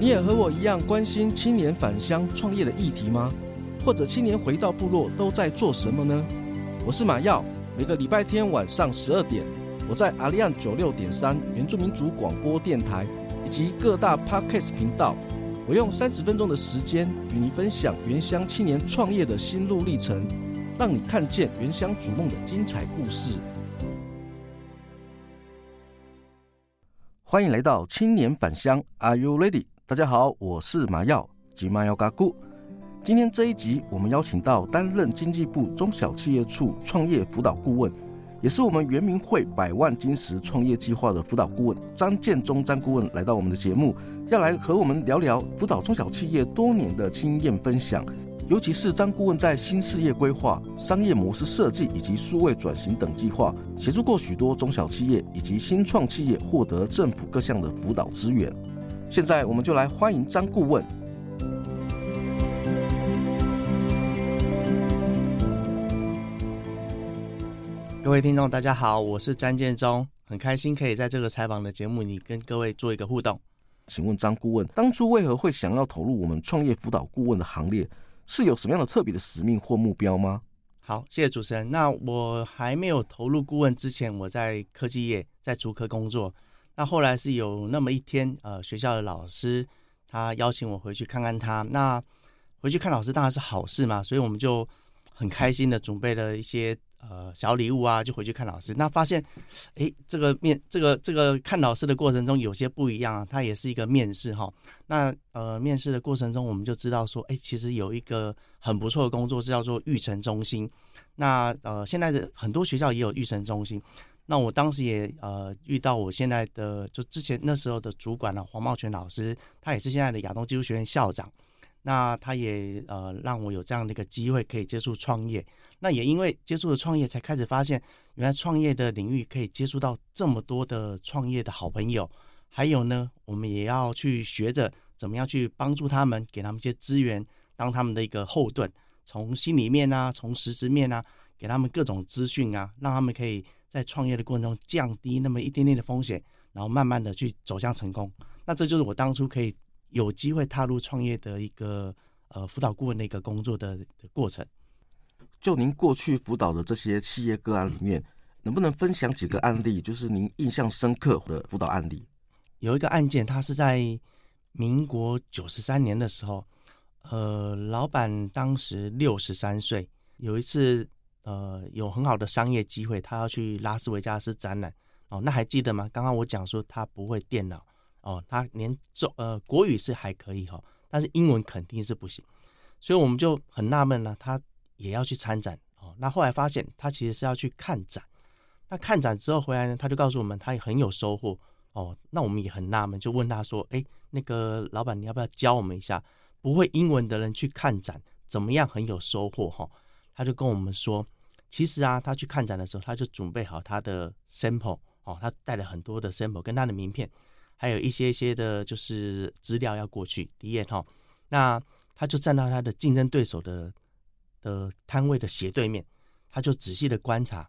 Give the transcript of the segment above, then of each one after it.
你也和我一样关心青年返乡创业的议题吗？或者青年回到部落都在做什么呢？我是马耀，每个礼拜天晚上十二点，我在阿利安九六点三原住民族广播电台以及各大 Podcast 频道，我用三十分钟的时间与你分享原乡青年创业的心路历程，让你看见原乡逐梦的精彩故事。欢迎来到青年返乡，Are you ready？大家好，我是麻耀吉麻耀嘎咕。今天这一集，我们邀请到担任经济部中小企业处创业辅导顾问，也是我们圆明会百万金石创业计划的辅导顾问张建忠张顾问来到我们的节目，要来和我们聊聊辅导中小企业多年的经验分享。尤其是张顾问在新事业规划、商业模式设计以及数位转型等计划，协助过许多中小企业以及新创企业获得政府各项的辅导资源。现在我们就来欢迎张顾问。各位听众，大家好，我是詹建忠，很开心可以在这个采访的节目里跟各位做一个互动。请问张顾问，当初为何会想要投入我们创业辅导顾问的行列？是有什么样的特别的使命或目标吗？好，谢谢主持人。那我还没有投入顾问之前，我在科技业，在竹科工作。那后来是有那么一天，呃，学校的老师他邀请我回去看看他。那回去看老师当然是好事嘛，所以我们就很开心的准备了一些呃小礼物啊，就回去看老师。那发现，哎，这个面这个这个看老师的过程中有些不一样啊，他也是一个面试哈。那呃面试的过程中，我们就知道说，哎，其实有一个很不错的工作是叫做育成中心。那呃现在的很多学校也有育成中心。那我当时也呃遇到我现在的就之前那时候的主管了黄茂全老师，他也是现在的亚东技术学院校长。那他也呃让我有这样的一个机会可以接触创业。那也因为接触了创业，才开始发现原来创业的领域可以接触到这么多的创业的好朋友。还有呢，我们也要去学着怎么样去帮助他们，给他们一些资源，当他们的一个后盾，从心里面啊，从实质面啊，给他们各种资讯啊，让他们可以。在创业的过程中，降低那么一点点的风险，然后慢慢的去走向成功。那这就是我当初可以有机会踏入创业的一个呃辅导顾问的一个工作的的过程。就您过去辅导的这些企业个案里面，能不能分享几个案例，就是您印象深刻的辅导案例？有一个案件，它是在民国九十三年的时候，呃，老板当时六十三岁，有一次。呃，有很好的商业机会，他要去拉斯维加斯展览哦。那还记得吗？刚刚我讲说他不会电脑哦，他连中呃国语是还可以哈，但是英文肯定是不行。所以我们就很纳闷了，他也要去参展哦。那后来发现他其实是要去看展。那看展之后回来呢，他就告诉我们他也很有收获哦。那我们也很纳闷，就问他说：“哎，那个老板，你要不要教我们一下不会英文的人去看展怎么样很有收获？”哈，他就跟我们说。其实啊，他去看展的时候，他就准备好他的 sample 哦，他带了很多的 sample 跟他的名片，还有一些一些的，就是资料要过去体验哈。那他就站到他的竞争对手的的摊位的斜对面，他就仔细的观察，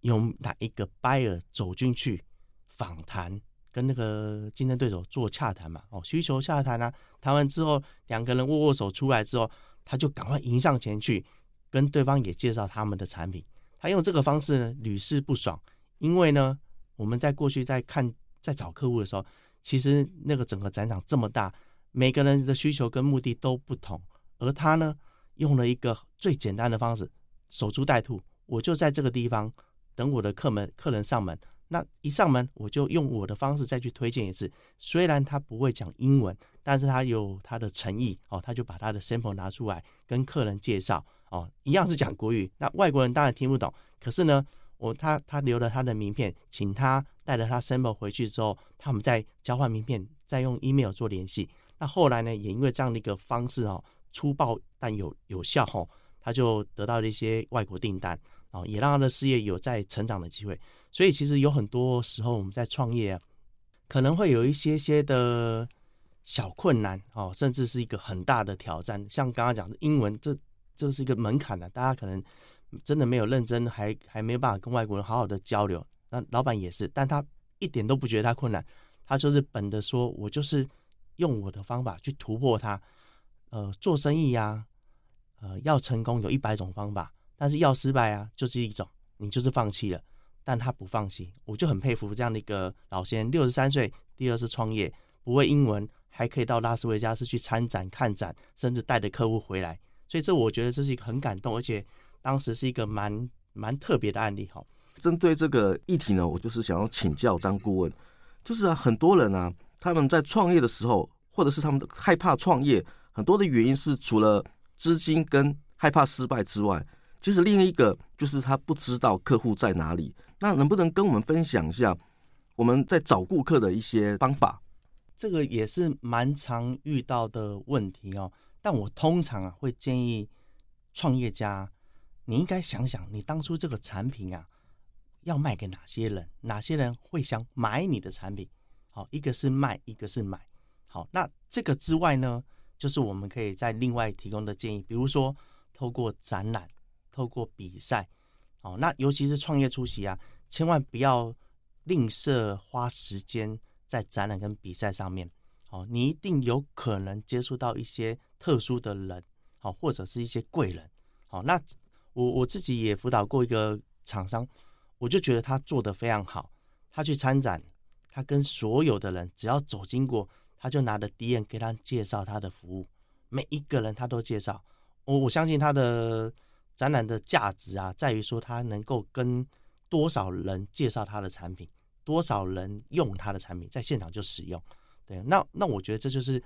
有哪一个 buyer 走进去访谈，跟那个竞争对手做洽谈嘛？哦，需求洽谈啊，谈完之后，两个人握握手出来之后，他就赶快迎上前去。跟对方也介绍他们的产品，他用这个方式呢，屡试不爽。因为呢，我们在过去在看在找客户的时候，其实那个整个展场这么大，每个人的需求跟目的都不同。而他呢，用了一个最简单的方式，守株待兔。我就在这个地方等我的客门客人上门，那一上门我就用我的方式再去推荐一次。虽然他不会讲英文，但是他有他的诚意哦，他就把他的 sample 拿出来跟客人介绍。哦，一样是讲国语，那外国人当然听不懂。可是呢，我他他留了他的名片，请他带着他 sample 回去之后，他们再交换名片，再用 email 做联系。那后来呢，也因为这样的一个方式哦，粗暴但有有效哦，他就得到了一些外国订单哦，也让他的事业有在成长的机会。所以其实有很多时候我们在创业啊，可能会有一些些的小困难哦，甚至是一个很大的挑战。像刚刚讲的英文这。这是一个门槛的，大家可能真的没有认真，还还没有办法跟外国人好好的交流。那老板也是，但他一点都不觉得他困难，他就是本着说，我就是用我的方法去突破它。呃，做生意呀、呃，要成功有一百种方法，但是要失败啊，就是一种，你就是放弃了。但他不放弃，我就很佩服这样的一个老先生，六十三岁，第二次创业，不会英文，还可以到拉斯维加斯去参展、看展，甚至带着客户回来。所以这我觉得这是一个很感动，而且当时是一个蛮蛮特别的案例。哈，针对这个议题呢，我就是想要请教张顾问，就是啊，很多人啊，他们在创业的时候，或者是他们害怕创业。很多的原因是除了资金跟害怕失败之外，其实另一个就是他不知道客户在哪里。那能不能跟我们分享一下我们在找顾客的一些方法？这个也是蛮常遇到的问题哦。但我通常啊会建议创业家，你应该想想你当初这个产品啊要卖给哪些人，哪些人会想买你的产品。好，一个是卖，一个是买。好，那这个之外呢？就是我们可以在另外提供的建议，比如说透过展览、透过比赛，哦，那尤其是创业初期啊，千万不要吝啬花时间在展览跟比赛上面，哦，你一定有可能接触到一些特殊的人，好，或者是一些贵人，好，那我我自己也辅导过一个厂商，我就觉得他做得非常好，他去参展，他跟所有的人只要走经过。他就拿着 DM 给他介绍他的服务，每一个人他都介绍。我我相信他的展览的价值啊，在于说他能够跟多少人介绍他的产品，多少人用他的产品，在现场就使用。对，那那我觉得这就是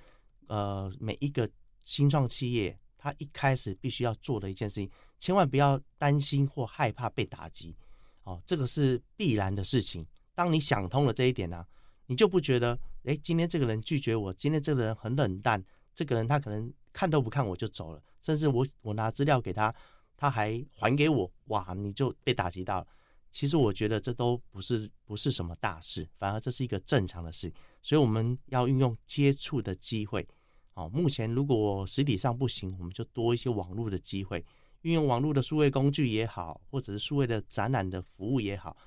呃每一个新创企业他一开始必须要做的一件事情，千万不要担心或害怕被打击。哦，这个是必然的事情。当你想通了这一点呢、啊，你就不觉得。诶，今天这个人拒绝我，今天这个人很冷淡，这个人他可能看都不看我就走了，甚至我我拿资料给他，他还还给我，哇，你就被打击到了。其实我觉得这都不是不是什么大事，反而这是一个正常的事。所以我们要运用接触的机会。哦，目前如果实体上不行，我们就多一些网络的机会，运用网络的数位工具也好，或者是数位的展览的服务也好，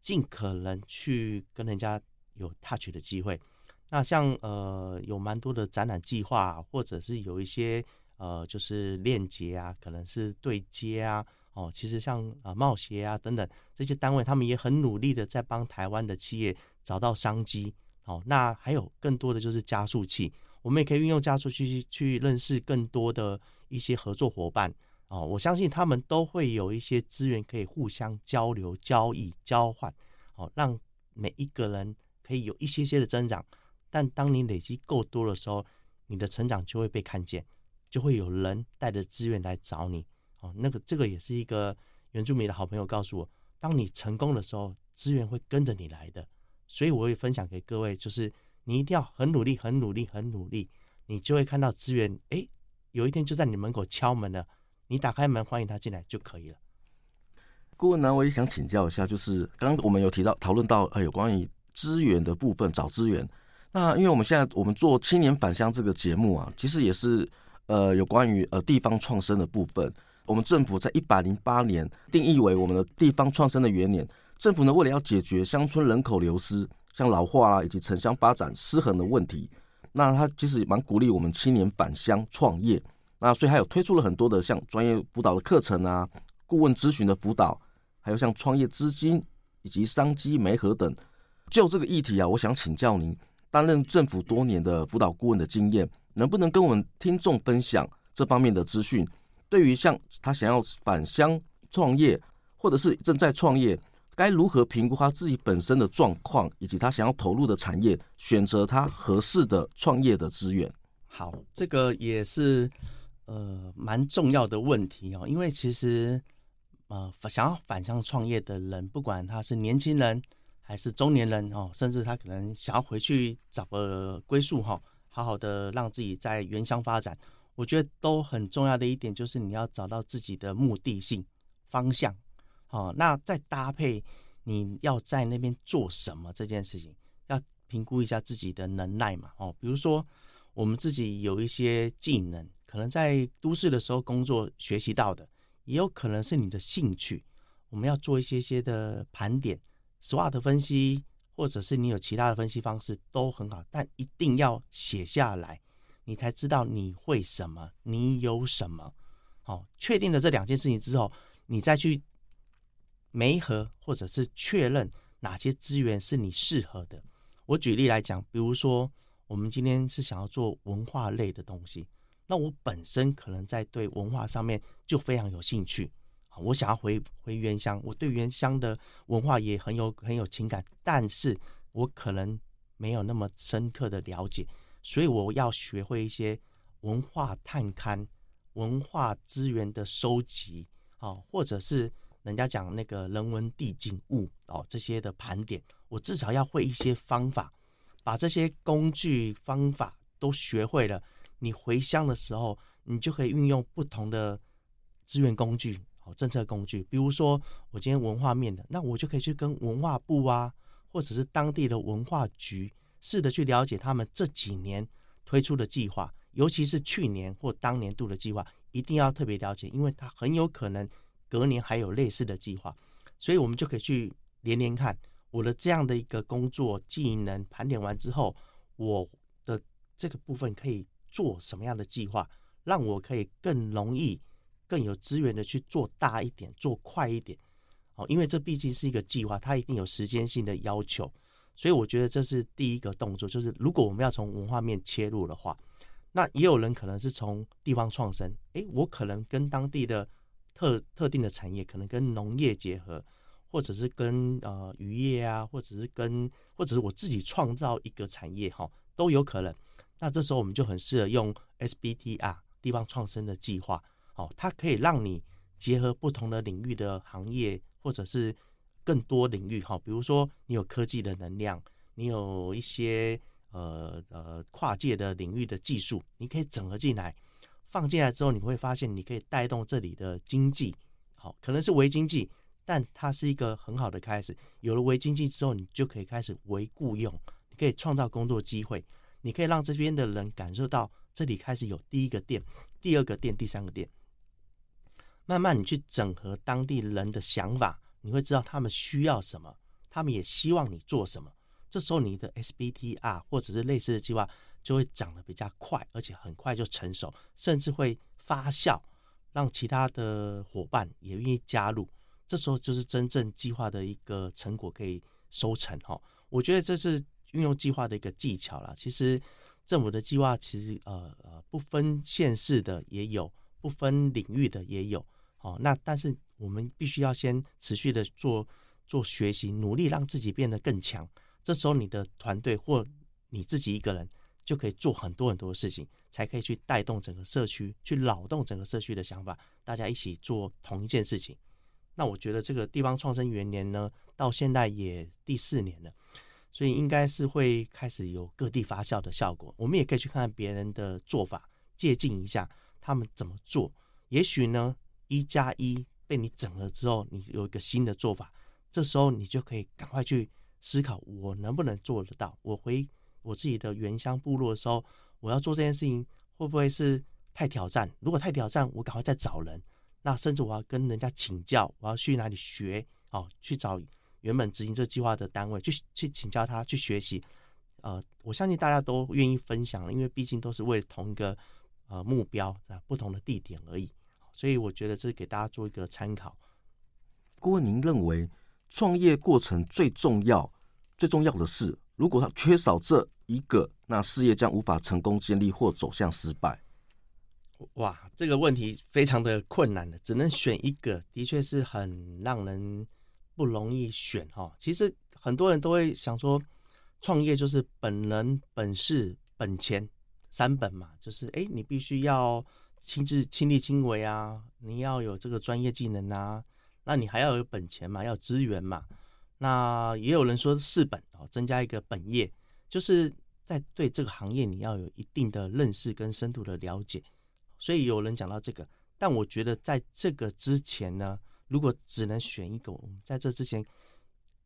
尽可能去跟人家有 touch 的机会。那像呃有蛮多的展览计划，或者是有一些呃就是链接啊，可能是对接啊，哦，其实像啊贸协啊等等这些单位，他们也很努力的在帮台湾的企业找到商机。哦，那还有更多的就是加速器，我们也可以运用加速器去认识更多的一些合作伙伴。哦，我相信他们都会有一些资源可以互相交流、交易、交换，哦，让每一个人可以有一些些的增长。但当你累积够多的时候，你的成长就会被看见，就会有人带着资源来找你。哦，那个这个也是一个原住民的好朋友告诉我，当你成功的时候，资源会跟着你来的。所以我会分享给各位，就是你一定要很努力、很努力、很努力，你就会看到资源。诶，有一天就在你门口敲门了，你打开门欢迎他进来就可以了。顾问呢，我也想请教一下，就是刚刚我们有提到讨论到呃有关于资源的部分，找资源。那因为我们现在我们做青年返乡这个节目啊，其实也是呃有关于呃地方创生的部分。我们政府在一百零八年定义为我们的地方创生的元年。政府呢，为了要解决乡村人口流失、像老化啊以及城乡发展失衡的问题，那他其实蛮鼓励我们青年返乡创业。那所以还有推出了很多的像专业辅导的课程啊、顾问咨询的辅导，还有像创业资金以及商机媒合等。就这个议题啊，我想请教您。担任政府多年的辅导顾问的经验，能不能跟我们听众分享这方面的资讯？对于像他想要返乡创业，或者是正在创业，该如何评估他自己本身的状况，以及他想要投入的产业，选择他合适的创业的资源？好，这个也是呃蛮重要的问题哦，因为其实呃想要返乡创业的人，不管他是年轻人。还是中年人哦，甚至他可能想要回去找个归宿哈，好好的让自己在原乡发展。我觉得都很重要的一点就是你要找到自己的目的性方向，哦，那再搭配你要在那边做什么这件事情，要评估一下自己的能耐嘛，哦，比如说我们自己有一些技能，可能在都市的时候工作学习到的，也有可能是你的兴趣，我们要做一些些的盘点。SWOT 分析，或者是你有其他的分析方式都很好，但一定要写下来，你才知道你会什么，你有什么。好，确定了这两件事情之后，你再去媒合或者是确认哪些资源是你适合的。我举例来讲，比如说我们今天是想要做文化类的东西，那我本身可能在对文化上面就非常有兴趣。我想要回回原乡，我对原乡的文化也很有很有情感，但是我可能没有那么深刻的了解，所以我要学会一些文化探勘、文化资源的收集，哦，或者是人家讲那个人文地景物哦这些的盘点，我至少要会一些方法，把这些工具方法都学会了，你回乡的时候，你就可以运用不同的资源工具。哦政策工具，比如说我今天文化面的，那我就可以去跟文化部啊，或者是当地的文化局，试着去了解他们这几年推出的计划，尤其是去年或当年度的计划，一定要特别了解，因为它很有可能隔年还有类似的计划，所以我们就可以去连连看我的这样的一个工作技能盘点完之后，我的这个部分可以做什么样的计划，让我可以更容易。更有资源的去做大一点，做快一点，哦，因为这毕竟是一个计划，它一定有时间性的要求，所以我觉得这是第一个动作，就是如果我们要从文化面切入的话，那也有人可能是从地方创生，诶，我可能跟当地的特特定的产业，可能跟农业结合，或者是跟呃渔业啊，或者是跟或者是我自己创造一个产业哈，都有可能。那这时候我们就很适合用 SBTR 地方创生的计划。哦，它可以让你结合不同的领域的行业，或者是更多领域。哈，比如说你有科技的能量，你有一些呃呃跨界的领域的技术，你可以整合进来，放进来之后，你会发现你可以带动这里的经济。好，可能是微经济，但它是一个很好的开始。有了微经济之后，你就可以开始微雇用，你可以创造工作机会，你可以让这边的人感受到这里开始有第一个店、第二个店、第三个店。慢慢你去整合当地人的想法，你会知道他们需要什么，他们也希望你做什么。这时候你的 SBTR 或者是类似的计划就会长得比较快，而且很快就成熟，甚至会发酵，让其他的伙伴也愿意加入。这时候就是真正计划的一个成果可以收成哈。我觉得这是运用计划的一个技巧啦。其实政府的计划其实呃呃不分县市的也有，不分领域的也有。哦，那但是我们必须要先持续的做做学习，努力让自己变得更强。这时候你的团队或你自己一个人就可以做很多很多的事情，才可以去带动整个社区，去扰动整个社区的想法，大家一起做同一件事情。那我觉得这个地方创生元年呢，到现在也第四年了，所以应该是会开始有各地发酵的效果。我们也可以去看看别人的做法，借鉴一下他们怎么做，也许呢。一加一被你整合之后，你有一个新的做法，这时候你就可以赶快去思考，我能不能做得到？我回我自己的原乡部落的时候，我要做这件事情会不会是太挑战？如果太挑战，我赶快再找人，那甚至我要跟人家请教，我要去哪里学？哦，去找原本执行这计划的单位去去请教他，去学习。呃，我相信大家都愿意分享了，因为毕竟都是为了同一个呃目标啊，不同的地点而已。所以我觉得这是给大家做一个参考。顾问，您认为创业过程最重要、最重要的是，如果他缺少这一个，那事业将无法成功建立或走向失败。哇，这个问题非常的困难的，只能选一个，的确是很让人不容易选哈。其实很多人都会想说，创业就是本人、本事、本钱三本嘛，就是哎，你必须要。亲自亲力亲为啊，你要有这个专业技能啊，那你还要有本钱嘛，要资源嘛。那也有人说四本哦，增加一个本业，就是在对这个行业你要有一定的认识跟深度的了解。所以有人讲到这个，但我觉得在这个之前呢，如果只能选一个，我们在这之前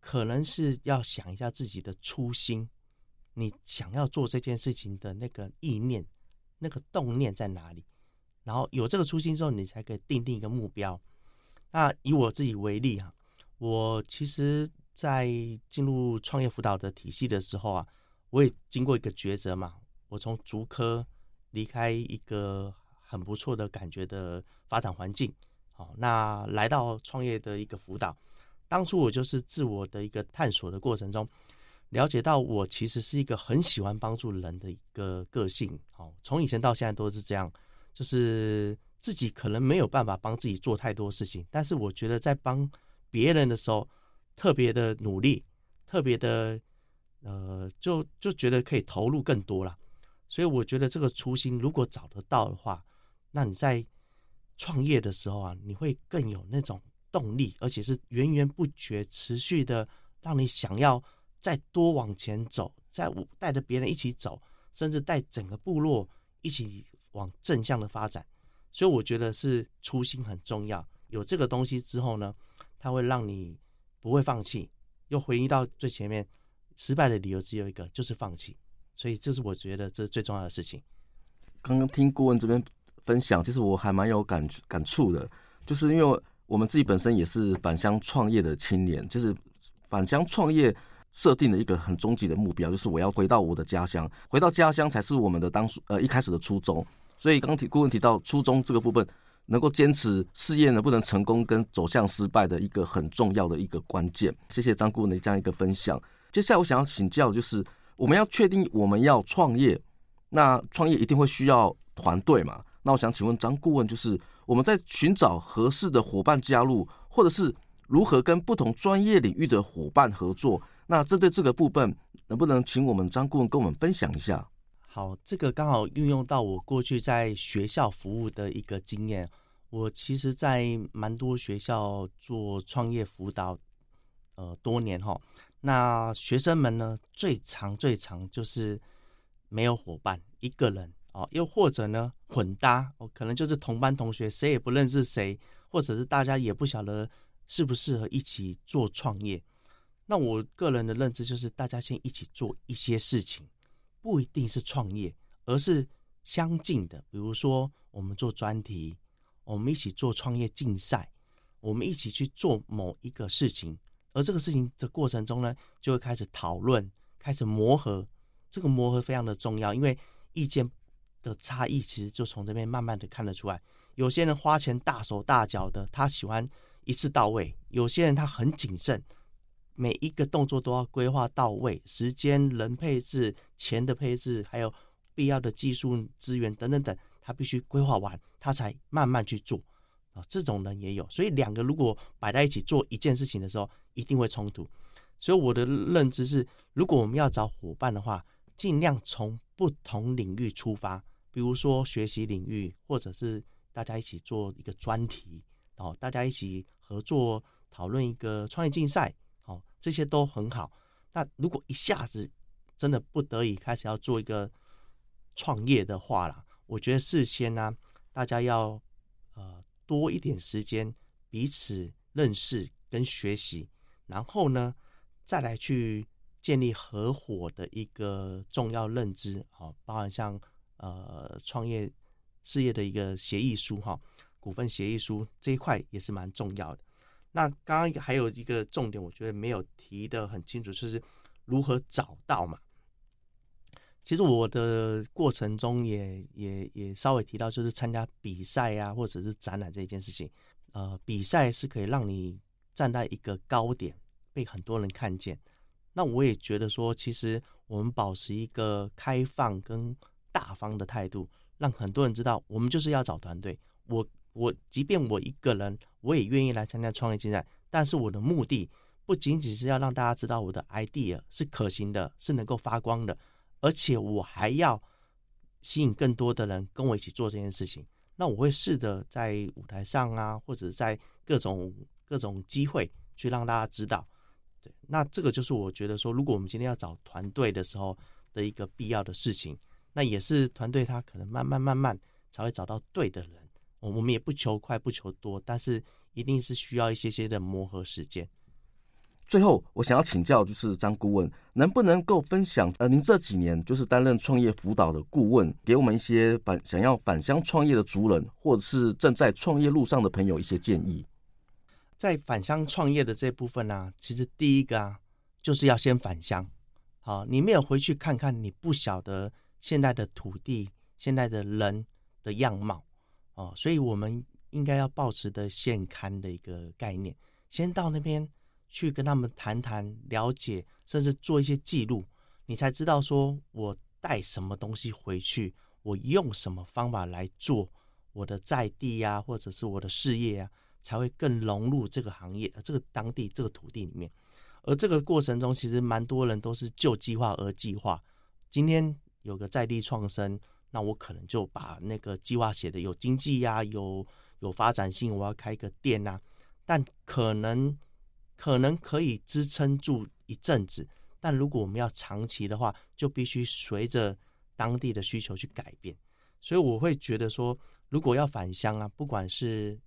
可能是要想一下自己的初心，你想要做这件事情的那个意念、那个动念在哪里？然后有这个初心之后，你才可以定定一个目标。那以我自己为例哈，我其实在进入创业辅导的体系的时候啊，我也经过一个抉择嘛。我从竹科离开一个很不错的感觉的发展环境，好，那来到创业的一个辅导。当初我就是自我的一个探索的过程中，了解到我其实是一个很喜欢帮助人的一个个性。好，从以前到现在都是这样，就是自己可能没有办法帮自己做太多事情，但是我觉得在帮别人的时候，特别的努力，特别的呃，就就觉得可以投入更多了。所以我觉得这个初心如果找得到的话，那你在创业的时候啊，你会更有那种。动力，而且是源源不绝、持续的，让你想要再多往前走，再带着别人一起走，甚至带整个部落一起往正向的发展。所以我觉得是初心很重要。有这个东西之后呢，它会让你不会放弃。又回忆到最前面，失败的理由只有一个，就是放弃。所以这是我觉得这是最重要的事情。刚刚听顾问这边分享，其实我还蛮有感感触的，就是因为。我们自己本身也是返乡创业的青年，就是返乡创业设定了一个很终极的目标，就是我要回到我的家乡，回到家乡才是我们的当初呃一开始的初衷。所以刚提顾问提到初衷这个部分，能够坚持事业呢不能成功跟走向失败的一个很重要的一个关键。谢谢张顾问的这样一个分享。接下来我想要请教，就是我们要确定我们要创业，那创业一定会需要团队嘛？那我想请问张顾问，就是。我们在寻找合适的伙伴加入，或者是如何跟不同专业领域的伙伴合作。那针对这个部分，能不能请我们张顾问跟我们分享一下？好，这个刚好运用到我过去在学校服务的一个经验。我其实，在蛮多学校做创业辅导，呃，多年哈。那学生们呢，最常最常就是没有伙伴，一个人。哦，又或者呢，混搭哦，可能就是同班同学，谁也不认识谁，或者是大家也不晓得适不适合一起做创业。那我个人的认知就是，大家先一起做一些事情，不一定是创业，而是相近的。比如说，我们做专题，我们一起做创业竞赛，我们一起去做某一个事情，而这个事情的过程中呢，就会开始讨论，开始磨合。这个磨合非常的重要，因为意见。的差异其实就从这边慢慢的看得出来。有些人花钱大手大脚的，他喜欢一次到位；有些人他很谨慎，每一个动作都要规划到位，时间、人配置、钱的配置，还有必要的技术资源等等等，他必须规划完，他才慢慢去做啊。这种人也有，所以两个如果摆在一起做一件事情的时候，一定会冲突。所以我的认知是，如果我们要找伙伴的话，尽量从不同领域出发。比如说学习领域，或者是大家一起做一个专题，哦，大家一起合作讨论一个创业竞赛，这些都很好。那如果一下子真的不得已开始要做一个创业的话啦，我觉得事先呢，大家要呃多一点时间彼此认识跟学习，然后呢再来去建立合伙的一个重要认知，哦，包含像。呃，创业事业的一个协议书哈，股份协议书这一块也是蛮重要的。那刚刚还有一个重点，我觉得没有提得很清楚，就是如何找到嘛。其实我的过程中也也也稍微提到，就是参加比赛啊，或者是展览这一件事情。呃，比赛是可以让你站在一个高点，被很多人看见。那我也觉得说，其实我们保持一个开放跟大方的态度，让很多人知道，我们就是要找团队。我我，即便我一个人，我也愿意来参加创业竞赛。但是我的目的不仅仅是要让大家知道我的 idea 是可行的，是能够发光的，而且我还要吸引更多的人跟我一起做这件事情。那我会试着在舞台上啊，或者在各种各种机会去让大家知道。对，那这个就是我觉得说，如果我们今天要找团队的时候的一个必要的事情。那也是团队，他可能慢慢慢慢才会找到对的人。我我们也不求快，不求多，但是一定是需要一些些的磨合时间。最后，我想要请教，就是张顾问，能不能够分享？呃，您这几年就是担任创业辅导的顾问，给我们一些返想要返乡创业的族人，或者是正在创业路上的朋友一些建议。在返乡创业的这部分呢、啊，其实第一个啊，就是要先返乡。好，你没有回去看看，你不晓得现在的土地、现在的人的样貌哦。所以，我们应该要保持的现勘的一个概念，先到那边去跟他们谈谈、了解，甚至做一些记录，你才知道说我带什么东西回去，我用什么方法来做我的在地呀、或者是我的事业啊。才会更融入这个行业，这个当地这个土地里面。而这个过程中，其实蛮多人都是就计划而计划。今天有个在地创生，那我可能就把那个计划写的有经济呀、有有发展性，我要开个店啊。但可能可能可以支撑住一阵子，但如果我们要长期的话，就必须随着当地的需求去改变。所以我会觉得说，如果要返乡啊，不管是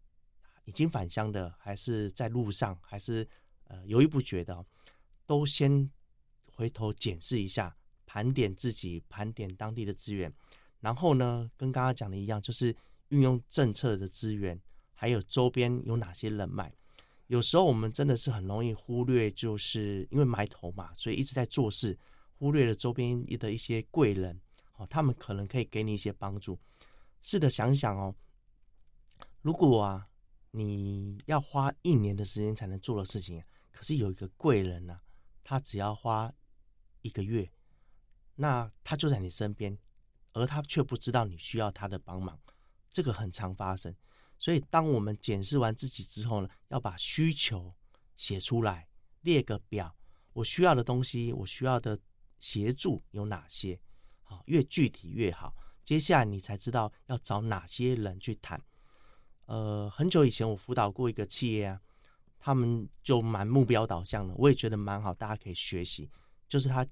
已经返乡的，还是在路上，还是呃犹豫不决的，都先回头检视一下，盘点自己，盘点当地的资源，然后呢，跟刚刚讲的一样，就是运用政策的资源，还有周边有哪些人脉。有时候我们真的是很容易忽略，就是因为埋头嘛，所以一直在做事，忽略了周边的一些贵人，哦，他们可能可以给你一些帮助。试着想想哦，如果啊。你要花一年的时间才能做的事情，可是有一个贵人呢、他只要花一个月，那他就在你身边，而他却不知道你需要他的帮忙，这个很常发生。所以，当我们检视完自己之后呢，要把需求写出来，列个表，我需要的东西，我需要的协助有哪些？好，越具体越好。接下来你才知道要找哪些人去谈。呃，很久以前我辅导过一个企业啊，他们就蛮目标导向的，我也觉得蛮好，大家可以学习。就是他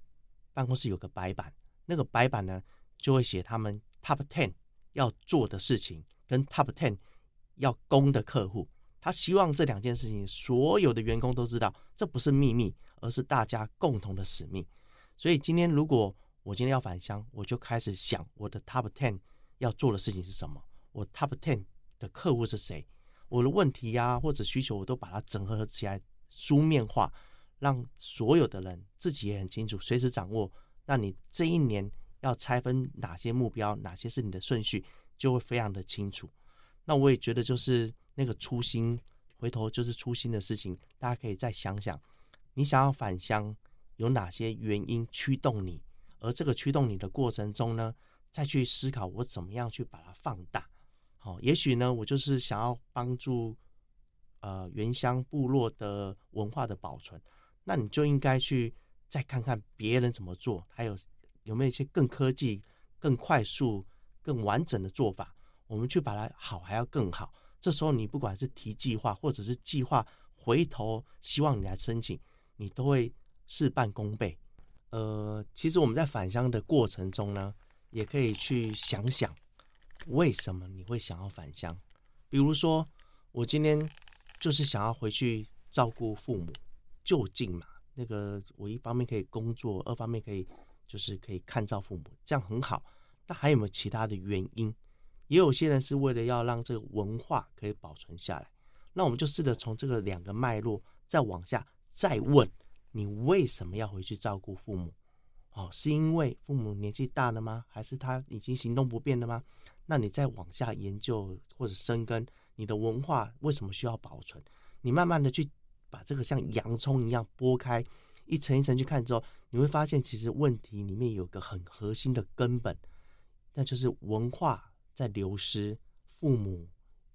办公室有个白板，那个白板呢就会写他们 top ten 要做的事情，跟 top ten 要攻的客户。他希望这两件事情所有的员工都知道，这不是秘密，而是大家共同的使命。所以今天如果我今天要返乡，我就开始想我的 top ten 要做的事情是什么，我 top ten。的客户是谁？我的问题呀、或者需求，我都把它整合起来，书面化，让所有的人自己也很清楚，随时掌握。那你这一年要拆分哪些目标，哪些是你的顺序，就会非常的清楚。那我也觉得，就是那个初心，回头就是初心的事情，大家可以再想想，你想要返乡有哪些原因驱动你，而这个驱动你的过程中呢，再去思考我怎么样去把它放大。哦，也许呢，我就是想要帮助呃原乡部落的文化的保存，那你就应该去再看看别人怎么做，还有有没有一些更科技、更快速、更完整的做法，我们去把它好还要更好。这时候你不管是提计划，或者是计划回头希望你来申请，你都会事半功倍。呃，其实我们在返乡的过程中呢，也可以去想想。为什么你会想要返乡？比如说，我今天就是想要回去照顾父母，就近嘛。那个我一方面可以工作，二方面可以就是可以看照父母，这样很好。那还有没有其他的原因？也有些人是为了要让这个文化可以保存下来。那我们就试着从这个两个脉络再往下再问：你为什么要回去照顾父母？哦，是因为父母年纪大了吗？还是他已经行动不便了吗？那你再往下研究或者深耕，你的文化为什么需要保存？你慢慢的去把这个像洋葱一样剥开，一层一层去看之后，你会发现其实问题里面有个很核心的根本，那就是文化在流失，父母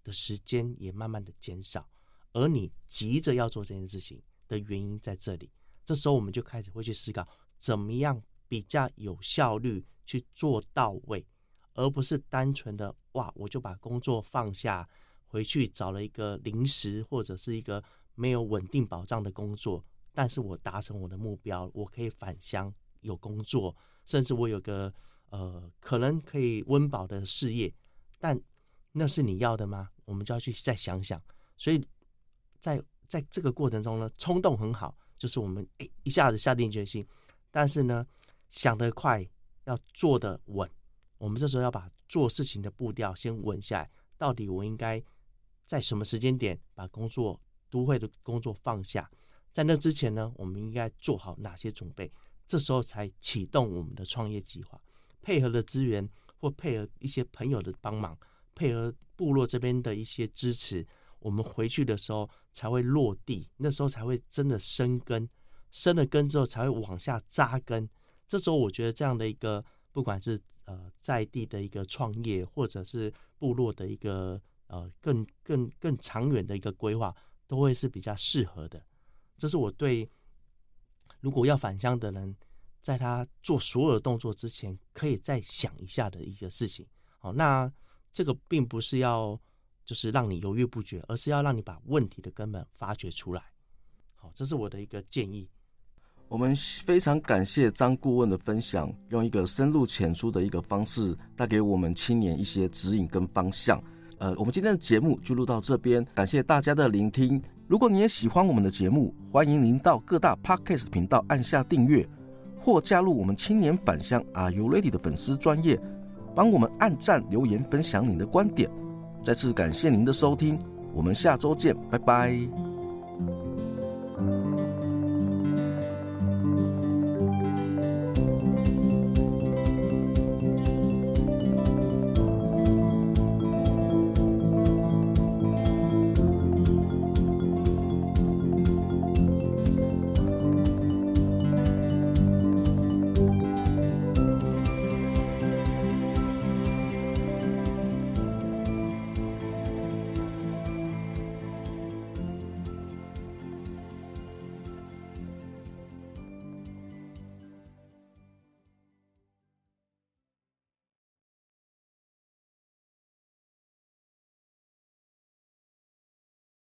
的时间也慢慢的减少，而你急着要做这件事情的原因在这里。这时候我们就开始会去思考，怎么样比较有效率去做到位。而不是单纯的哇，我就把工作放下，回去找了一个临时或者是一个没有稳定保障的工作，但是我达成我的目标，我可以返乡有工作，甚至我有个呃可能可以温饱的事业，但那是你要的吗？我们就要去再想想。所以在在这个过程中呢，冲动很好，就是我们诶一下子下定决心，但是呢想得快，要做得稳。我们这时候要把做事情的步调先稳下来，到底我应该在什么时间点把工作都会的工作放下，在那之前呢，我们应该做好哪些准备？这时候才启动我们的创业计划，配合的资源或配合一些朋友的帮忙，配合部落这边的一些支持，我们回去的时候才会落地，那时候才会真的生根，生了根之后才会往下扎根。这时候我觉得这样的一个，不管是呃在地的一个创业，或者是部落的一个呃更更更长远的一个规划，都会是比较适合的。这是我对。如果要返乡的人，在他做所有的动作之前，可以再想一下的一个事情。好，那这个并不是要就是让你犹豫不决，而是要让你把问题的根本发掘出来。好，这是我的一个建议。我们非常感谢张顾问的分享，用一个深入浅出的一个方式，带给我们青年一些指引跟方向。呃，我们今天的节目就录到这边，感谢大家的聆听。如果你也喜欢我们的节目，欢迎您到各大 Podcast 频道按下订阅，或加入我们青年返乡 Are You Ready 的粉丝专业，帮我们按赞留言分享您的观点。再次感谢您的收听，我们下周见，拜拜。